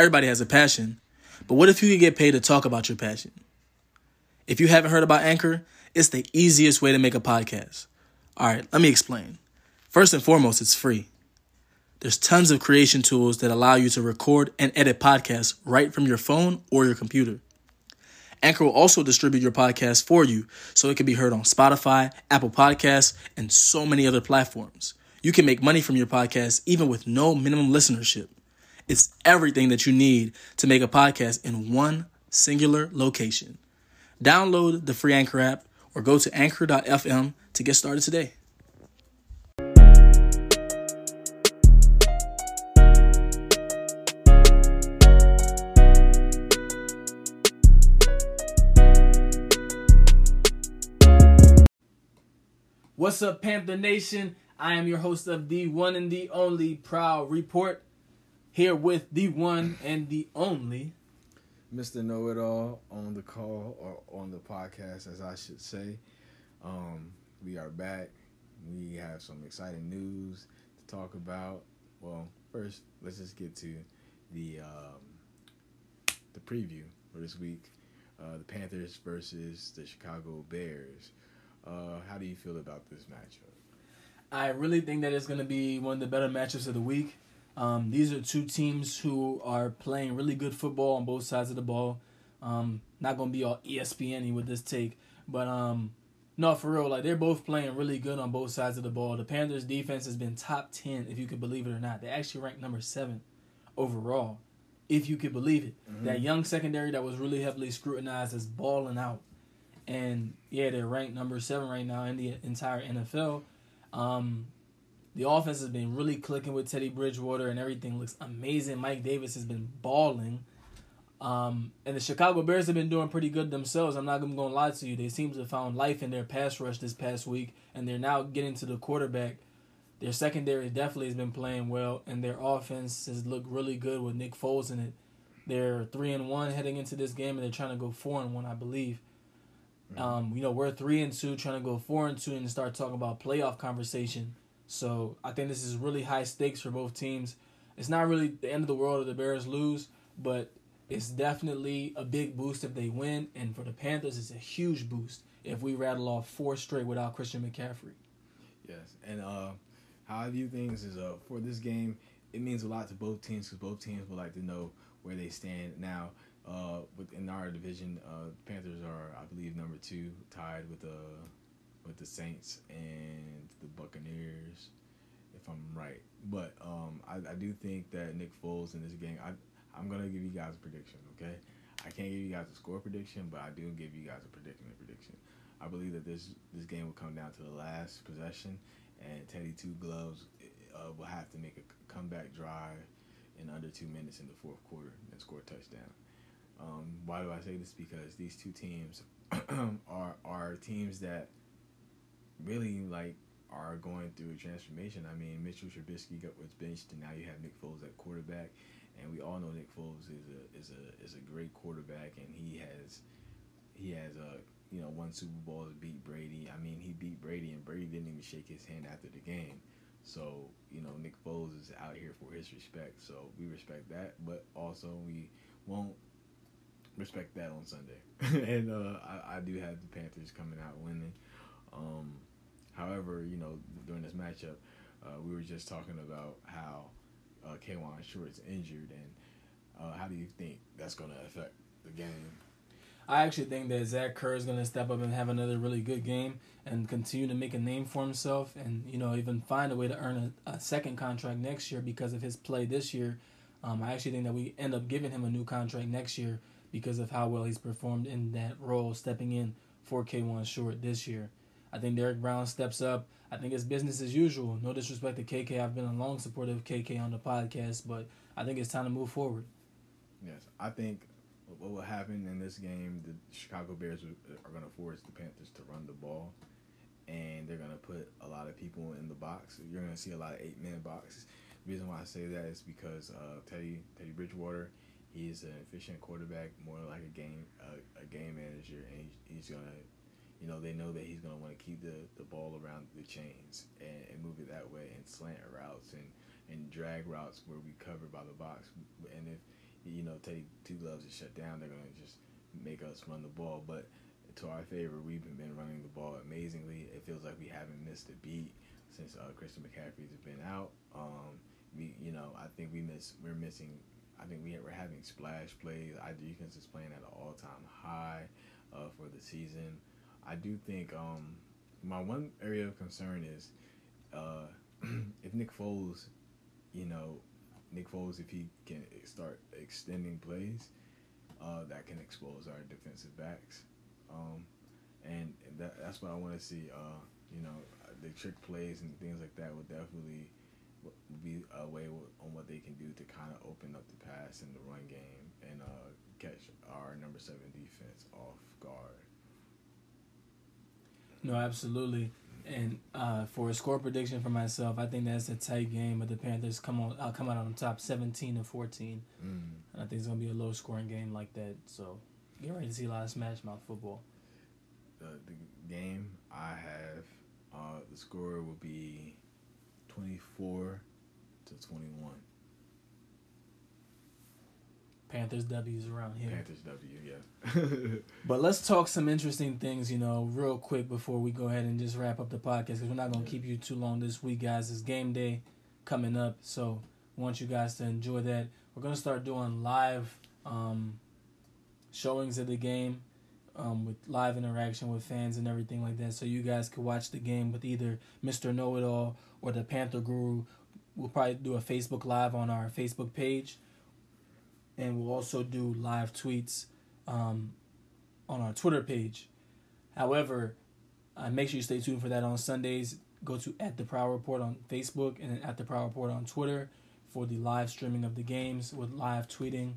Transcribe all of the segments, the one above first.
Everybody has a passion, but what if you could get paid to talk about your passion? If you haven't heard about Anchor, it's the easiest way to make a podcast. All right, let me explain. First and foremost, it's free. There's tons of creation tools that allow you to record and edit podcasts right from your phone or your computer. Anchor will also distribute your podcast for you so it can be heard on Spotify, Apple Podcasts, and so many other platforms. You can make money from your podcast even with no minimum listenership. It's everything that you need to make a podcast in one singular location. Download the free Anchor app or go to anchor.fm to get started today. What's up, Panther Nation? I am your host of the one and the only Prowl Report, here with the one and the only Mr. Know It All on the call or on the podcast, as I should say. Um, we are back. We have some exciting news to talk about. Well, first, let's just get to the um, the preview for this week. Uh, the Panthers versus the Chicago Bears. Uh, how do you feel about this matchup? I really think that it's going to be one of the better matchups of the week. Um, these are two teams who are playing really good football on both sides of the ball. Um, not going to be all ESPN with this take, but um, no, for real, like they're both playing really good on both sides of the ball. The Panthers' defense has been top ten, if you could believe it or not. They actually ranked number seven overall, if you could believe it. Mm-hmm. That young secondary that was really heavily scrutinized is balling out. And yeah, they're ranked number seven right now in the entire NFL. Um, the offense has been really clicking with Teddy Bridgewater, and everything looks amazing. Mike Davis has been balling. Um, and the Chicago Bears have been doing pretty good themselves. I'm not going to lie to you. They seem to have found life in their pass rush this past week, and they're now getting to the quarterback. Their secondary definitely has been playing well, and their offense has looked really good with Nick Foles in it. They're three and one heading into this game, and they're trying to go four and one, I believe. Um, you know, we're three and two, trying to go four and two, and start talking about playoff conversation. So I think this is really high stakes for both teams. It's not really the end of the world if the Bears lose, but it's definitely a big boost if they win. And for the Panthers, it's a huge boost if we rattle off four straight without Christian McCaffrey. Yes, and uh, how I view things is uh, for this game, it means a lot to both teams because both teams would like to know where they stand now. Uh, within our division, uh, Panthers are, I believe, number two, tied with the with the Saints and the Buccaneers, if I'm right. But um, I, I do think that Nick Foles in this game, I I'm gonna give you guys a prediction. Okay, I can't give you guys a score prediction, but I do give you guys a prediction. Prediction. I believe that this this game will come down to the last possession, and Teddy Two Gloves uh, will have to make a comeback drive in under two minutes in the fourth quarter and score a touchdown. Um, why do I say this? Because these two teams are are teams that really like are going through a transformation. I mean, Mitchell Trubisky got was benched, and now you have Nick Foles at quarterback, and we all know Nick Foles is a is a is a great quarterback, and he has he has a you know one Super Bowl to beat Brady. I mean, he beat Brady, and Brady didn't even shake his hand after the game. So you know, Nick Foles is out here for his respect. So we respect that, but also we won't respect that on Sunday. and uh, I, I, do have the Panthers coming out winning. Um, however, you know, during this matchup, uh, we were just talking about how uh, Kawann Short's injured, and uh, how do you think that's going to affect the game? I actually think that Zach Kerr is going to step up and have another really good game and continue to make a name for himself, and you know even find a way to earn a, a second contract next year because of his play this year. Um, I actually think that we end up giving him a new contract next year because of how well he's performed in that role, stepping in for Kawann Short this year. I think Derrick Brown steps up. I think it's business as usual. No disrespect to KK. I've been a long supporter of KK on the podcast, but I think it's time to move forward. Yes, I think what will happen in this game, the Chicago Bears are going to force the Panthers to run the ball, and they're going to put a lot of people in the box. You're going to see a lot of eight man boxes. The reason why I say that is because uh, Teddy Teddy Bridgewater He's an efficient quarterback, more like a game a game manager, and he's gonna, you know, they know that he's gonna want to keep the, the ball around the chains and, and move it that way, and slant routes and and drag routes where we cover by the box. And if you know, take two gloves and shut down. They're gonna just make us run the ball. But to our favor, we've been running the ball amazingly. It feels like we haven't missed a beat since uh, Christian McCaffrey's been out. Um, we, you know, I think we miss. We're missing. I think we, we're having splash plays. Our defense is playing at an all time high uh, for the season. I do think um, my one area of concern is uh, if Nick Foles, you know, Nick Foles, if he can start extending plays, uh, that can expose our defensive backs. Um, and that, that's what I want to see. Uh, you know, the trick plays and things like that will definitely be a way on what they can do to kind of open up the pass in the run game and uh, catch our number seven defense off guard. No, absolutely. And uh, for a score prediction for myself, I think that's a tight game. But the Panthers come on, I'll come out on top, seventeen to fourteen. Mm. I think it's gonna be a low scoring game like that. So get ready to see a lot of smash mouth football. The, the game I have, uh, the score will be twenty four to twenty one. Panthers W's around here. Panthers W, yeah. but let's talk some interesting things, you know, real quick before we go ahead and just wrap up the podcast because we're not going to keep you too long this week, guys. It's game day coming up, so I want you guys to enjoy that. We're going to start doing live um, showings of the game um, with live interaction with fans and everything like that, so you guys can watch the game with either Mr. Know It All or the Panther Guru. We'll probably do a Facebook Live on our Facebook page and we'll also do live tweets um, on our Twitter page. However, uh, make sure you stay tuned for that on Sundays. Go to at the Prowl Report on Facebook and at the Prowl Report on Twitter for the live streaming of the games with live tweeting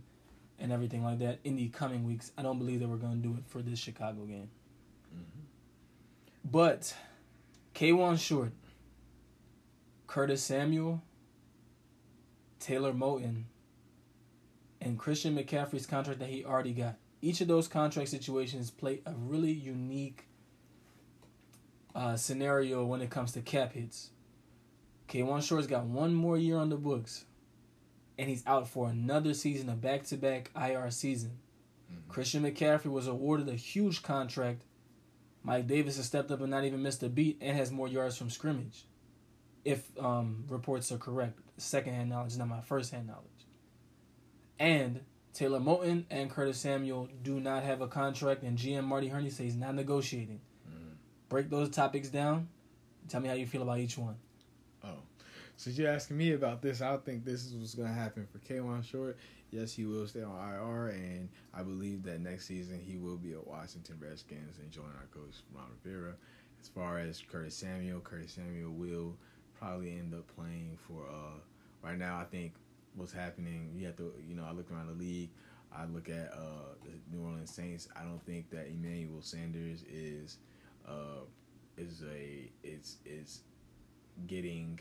and everything like that in the coming weeks. I don't believe that we're going to do it for this Chicago game. Mm-hmm. But Kawann Short, Curtis Samuel, Taylor Moton, and Christian McCaffrey's contract that he already got. Each of those contract situations play a really unique uh, scenario when it comes to cap hits. Kawann Short's got one more year on the books, and he's out for another season of back to back IR season. Mm-hmm. Christian McCaffrey was awarded a huge contract. Mike Davis has stepped up and not even missed a beat and has more yards from scrimmage. If um, reports are correct, second hand knowledge, not my first hand knowledge. And Taylor Moton and Curtis Samuel do not have a contract, and GM Marty Hurney says he's not negotiating. Mm. Break those topics down. Tell me how you feel about each one. Oh, since you're asking me about this, I think this is what's going to happen for Kawann Short. Yes, he will stay on IR, and I believe that next season he will be at Washington Redskins and join our coach Ron Rivera. As far as Curtis Samuel, Curtis Samuel will probably end up playing for. Uh, right now, I think what's happening. You have to, you know, I look around the league. I look at uh, the New Orleans Saints. I don't think that Emmanuel Sanders is uh, is a is is getting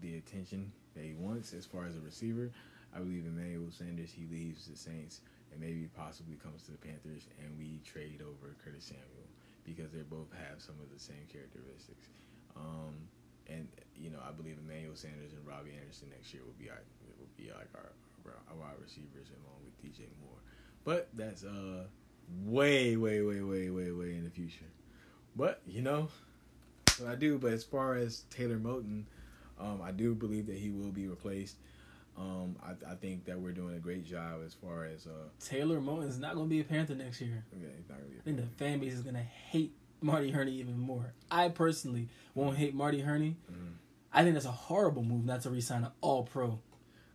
the attention that he wants as far as a receiver. I believe Emmanuel Sanders he leaves the Saints and maybe possibly comes to the Panthers and we trade over Curtis Samuel because they both have some of the same characteristics. Um, and you know, I believe Emmanuel Sanders and Robbie Anderson next year will be our be like our, our wide receivers along with DJ Moore. But that's uh way, way, way, way, way, way in the future. But you know, what I do. But as far as Taylor Moton, um, I do believe that he will be replaced. Um, I, I, think that we're doing a great job as far as uh, Taylor is not going to be a Panther next year. Yeah, he's not going to be. I think the fan base is going to hate Marty Hurney even more. I personally won't hate Marty Hurney. Mm-hmm. I think that's a horrible move not to resign an All Pro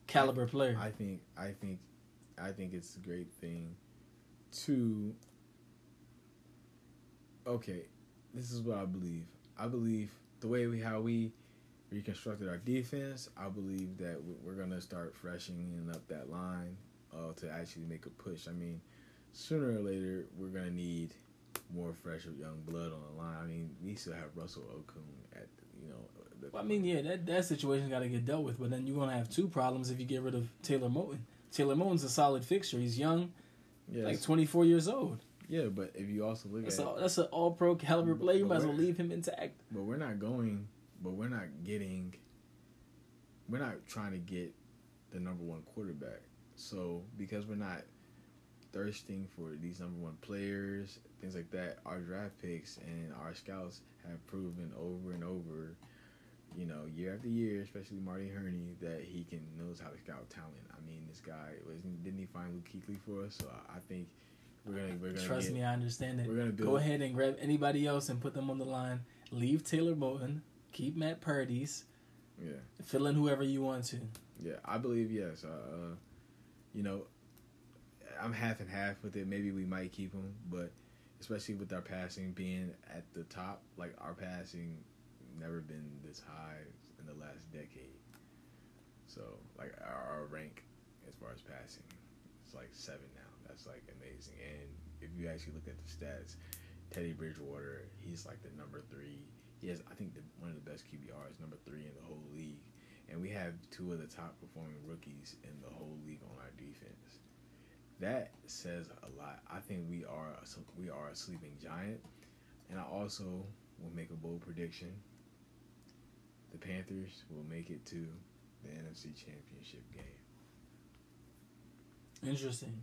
caliber player. I think I think I think it's a great thing to Okay, this is what I believe. I believe the way we how we reconstructed our defense, I believe that we're gonna start freshening up that line uh, to actually make a push. I mean, sooner or later we're gonna need more fresh young blood on the line. I mean, we still have Russell Okung at you know well, I mean, yeah, that that situation got to get dealt with. But then you're gonna have two problems if you get rid of Taylor Moton. Taylor Moton's a solid fixture. He's young, yes. like 24 years old. Yeah, but if you also look that's at a, that's an all pro caliber player, you might as well leave him intact. But we're not going. But we're not getting. We're not trying to get the number one quarterback. So because we're not thirsting for these number one players, things like that, our draft picks and our scouts have proven over and over, you know, year after year, especially Marty Hurney, that he can knows how to scout talent. I mean, this guy wasn't didn't he find Luke Kuechly for us? So I think we're gonna we're gonna Trust get, me, I understand it. we're gonna build. Go ahead and grab anybody else and put them on the line. Leave Taylor Moton. Keep Matt Paradis. Yeah. Fill in whoever you want to. Yeah, I believe yes. Uh, you know, I'm half and half with it. Maybe we might keep him, but especially with our passing being at the top, like our passing never been this high in the last decade. So like our, our rank as far as passing, it's like seven now. That's like amazing. And if you actually look at the stats, Teddy Bridgewater, he's like the number three. He has, I think, the, one of the best QBRs, number three in the whole league and we have two of the top performing rookies in the whole league on our defense. That says a lot. I think we are we are a sleeping giant, and I also will make a bold prediction. The Panthers will make it to the NFC Championship game. Interesting.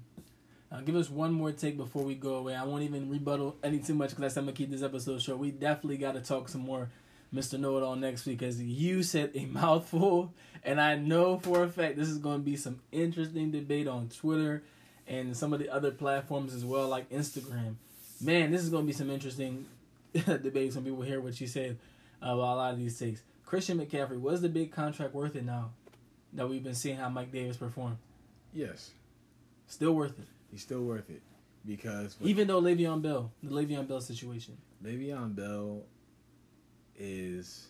Uh, give us one more take before we go away. I won't even rebuttal any too much because I'm gonna keep this episode short. We definitely got to talk some more Mr. Know It All next week because you said a mouthful, and I know for a fact this is going to be some interesting debate on Twitter and some of the other platforms as well, like Instagram. Man, this is going to be some interesting debate. Some people hear what you said about a lot of these takes. Christian McCaffrey, was the big contract worth it now that we've been seeing how Mike Davis perform? Yes, Still worth it, he's still worth it because even though Le'Veon Bell, the Le'Veon Bell situation. Le'Veon Bell is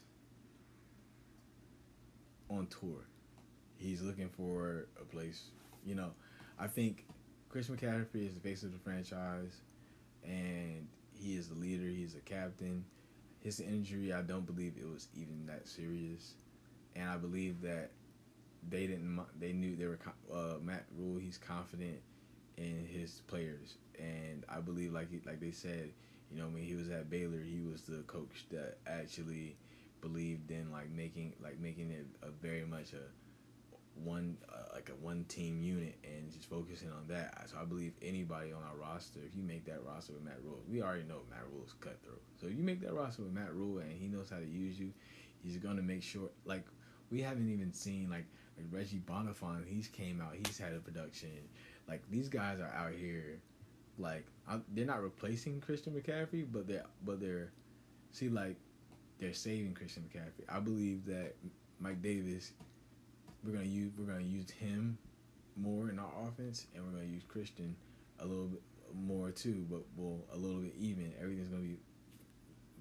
on tour. He's looking for a place. You know, I think Chris McCaffrey is the face of the franchise, and he is the leader. He's the captain. His injury, I don't believe it was even that serious, and I believe that they didn't. They knew they were. Uh, Matt Rhule. he's confident in his players, and I believe, like like they said, you know, when he was at Baylor, he was the coach that actually believed in like making like making it a very much a one uh, like a one team unit and just focusing on that. So I believe anybody on our roster, if you make that roster with Matt Rhule, we already know Matt Rhule is cutthroat. So if you make that roster with Matt Rhule and he knows how to use you, he's gonna make sure. Like we haven't even seen like, like Reggie Bonnafon. He's came out. He's had a production. Like these guys are out here. Like I'm, they're not replacing Christian McCaffrey, but they're but they're see like they're saving Christian McCaffrey. I believe that Mike Davis we're gonna use we're gonna use him more in our offense, and we're gonna use Christian a little bit more too, but well a little bit even. Everything's gonna be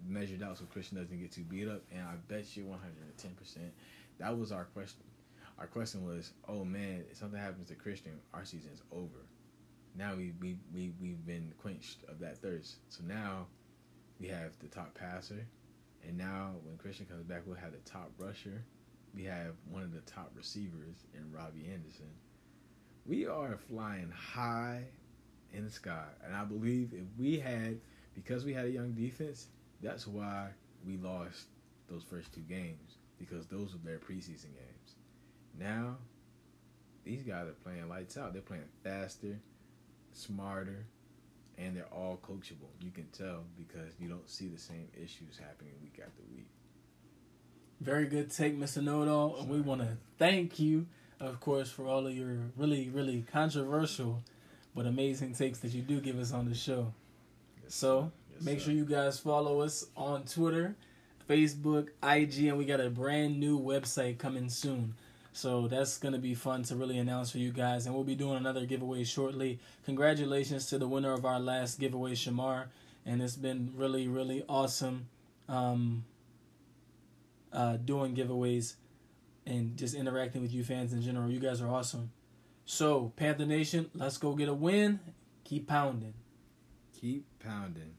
measured out so Christian doesn't get too beat up. And I bet you 110 percent that was our question. Our question was, oh man, if something happens to Christian, our season's over. Now we we we we've been quenched of that thirst. So now we have the top passer, and now when Christian comes back, we'll have the top rusher we have one of the top receivers in Robbie Anderson. We are flying high in the sky, and I believe if we had, because we had a young defense, that's why we lost those first two games because those were their preseason games. Now, these guys are playing lights out. They're playing faster, smarter, and they're all coachable. You can tell because you don't see the same issues happening week after week. Very good take, Mr. It And we want to thank you, of course, for all of your really, really controversial but amazing takes that you do give us on the show. Yes, So Yes, make sir. sure you guys follow us on Twitter, Facebook, IG, and we got a brand new website coming soon. So that's going to be fun to really announce for you guys. And we'll be doing another giveaway shortly. Congratulations to the winner of our last giveaway, Shamar. And it's been really, really awesome um, uh, doing giveaways and just interacting with you fans in general. You guys are awesome. So, Panther Nation, let's go get a win. Keep pounding. Keep pounding.